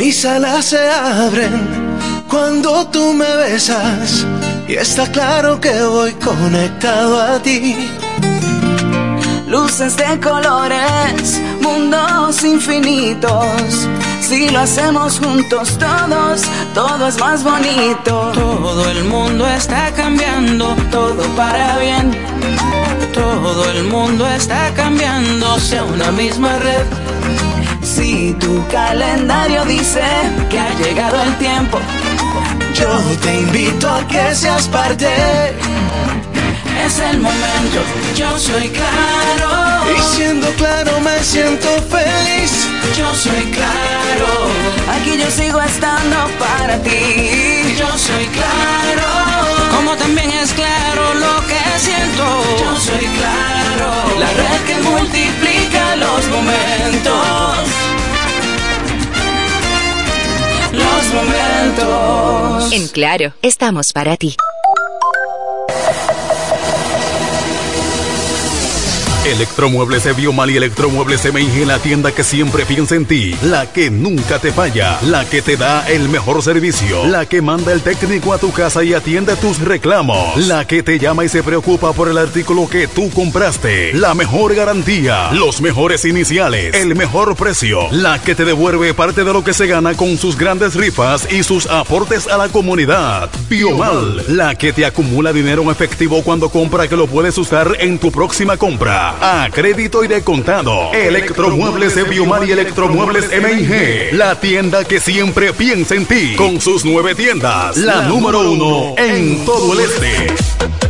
Mis alas se abren cuando tú me besas y está claro que voy conectado a ti. Luces de colores, mundos infinitos. Si lo hacemos juntos todos, todo es más bonito. Todo el mundo está cambiando, todo para bien. Todo el mundo está cambiando, sea una misma red. Si tu calendario dice que ha llegado el tiempo, yo te invito a que seas parte. Es el momento, yo soy claro. Y siendo claro me siento feliz. Yo soy claro. Aquí yo sigo estando para ti. Yo soy claro. Como también es claro lo que siento. Yo soy claro. La red que multiplica los momentos. En Claro, estamos para ti. Electromuebles de Biomal y Electromuebles MIG, la tienda que siempre piensa en ti, la que nunca te falla, la que te da el mejor servicio, la que manda el técnico a tu casa y atiende tus reclamos, la que te llama y se preocupa por el artículo que tú compraste, la mejor garantía, los mejores iniciales, el mejor precio, la que te devuelve parte de lo que se gana con sus grandes rifas y sus aportes a la comunidad. Biomal, la que te acumula dinero en efectivo cuando compra que lo puedes usar en tu próxima compra a crédito y de contado. Electromuebles de Biomar y Electromuebles MIG. La tienda que siempre piensa en ti. Con sus nueve tiendas. La número uno en todo el este.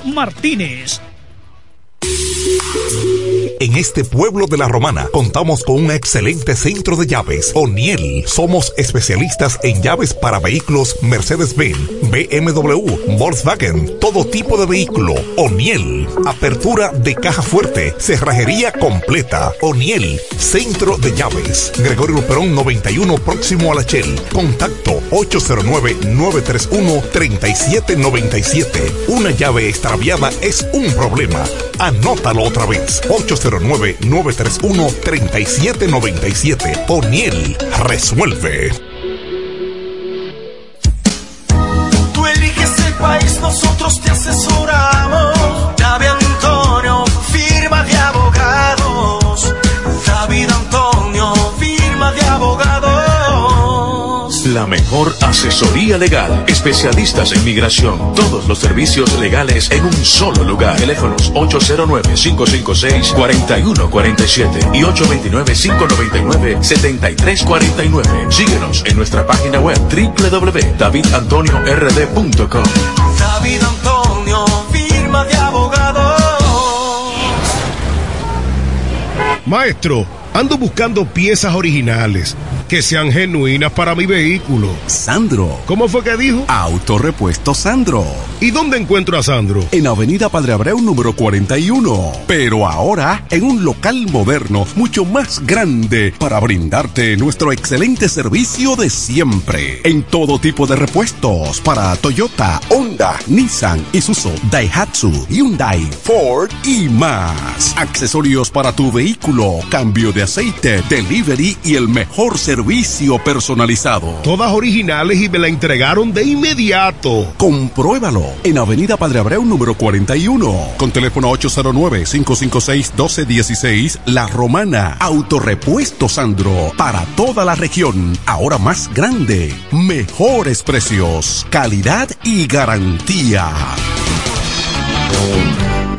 Martínez. En este pueblo de la Romana contamos con un excelente centro de llaves. O'Neill. Somos especialistas en llaves para vehículos Mercedes-Benz, BMW, Volkswagen, todo tipo de vehículo. O'Neill. Apertura de caja fuerte, cerrajería completa. O'Neill. Centro de llaves. Gregorio Luperón 91 próximo a la Shell. Contacto 809-931-3797. Una llave extraviada es un problema. Anótalo otra vez. 809-931-3797. O'Neill resuelve. Tú eliges el país, nosotros te asesoramos. David Antonio, firma de abogados. David Antonio, firma de abogados. La mejor asesoría legal. Especialistas en migración. Todos los servicios legales en un solo lugar. Teléfonos 809-556-4147 y 829-599-7349. Síguenos en nuestra página web www.davidantoniord.com. David Antonio, firma de abogados. Maestro, ando buscando piezas originales que sean genuinas para mi vehículo. Sandro. ¿Cómo fue que dijo? Autorepuesto Sandro. ¿Y dónde encuentro a Sandro? En Avenida Padre Abreu número 41. Pero ahora en un local moderno mucho más grande para brindarte nuestro excelente servicio de siempre. En todo tipo de repuestos para Toyota, Honda, Nissan, Isuzu, Daihatsu, Hyundai, Ford y más. Accesorios para tu vehículo, cambio de aceite, delivery y el mejor servicio servicio personalizado. Todas originales y me la entregaron de inmediato. Compruébalo en Avenida Padre Abreu número 41 con teléfono 809-556-1216 La Romana. Autorepuesto Sandro para toda la región. Ahora más grande. Mejores precios. Calidad y garantía.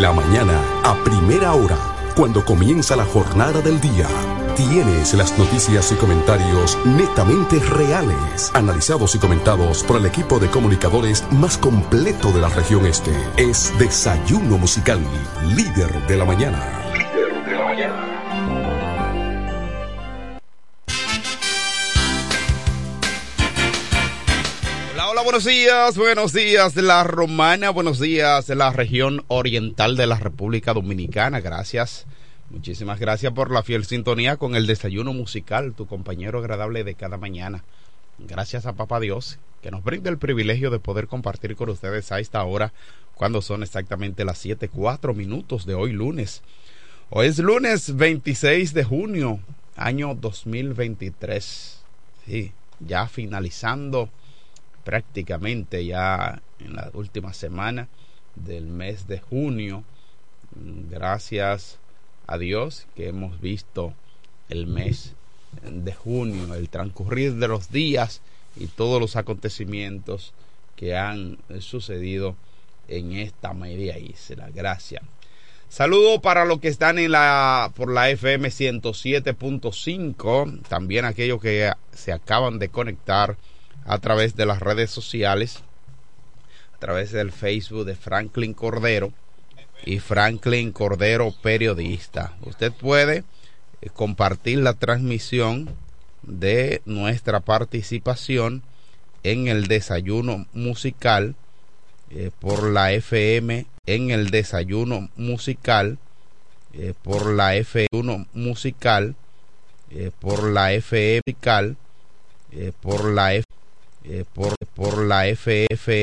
La mañana, a primera hora, cuando comienza la jornada del día, tienes las noticias y comentarios netamente reales, analizados y comentados por el equipo de comunicadores más completo de la región este. Es Desayuno Musical, líder de la mañana. Líder de la mañana. Hola, buenos días, buenos días de la Romana, buenos días de la región oriental de la República Dominicana. Gracias, muchísimas gracias por la fiel sintonía con el desayuno musical, tu compañero agradable de cada mañana. Gracias a Papá Dios que nos brinda el privilegio de poder compartir con ustedes a esta hora, cuando son exactamente las 7, 4 minutos de hoy lunes. Hoy es lunes 26 de junio, año 2023. Sí, ya finalizando prácticamente ya en la última semana del mes de junio. Gracias a Dios que hemos visto el mes de junio, el transcurrir de los días y todos los acontecimientos que han sucedido en esta media isla. Gracias. Saludo para los que están en la por la FM 107.5, también aquellos que se acaban de conectar a través de las redes sociales, a través del Facebook de Franklin Cordero y Franklin Cordero Periodista. Usted puede eh, compartir la transmisión de nuestra participación en el desayuno musical eh, por la FM, en el desayuno musical por la F1 musical por la FM musical por la F eh, por, por la FF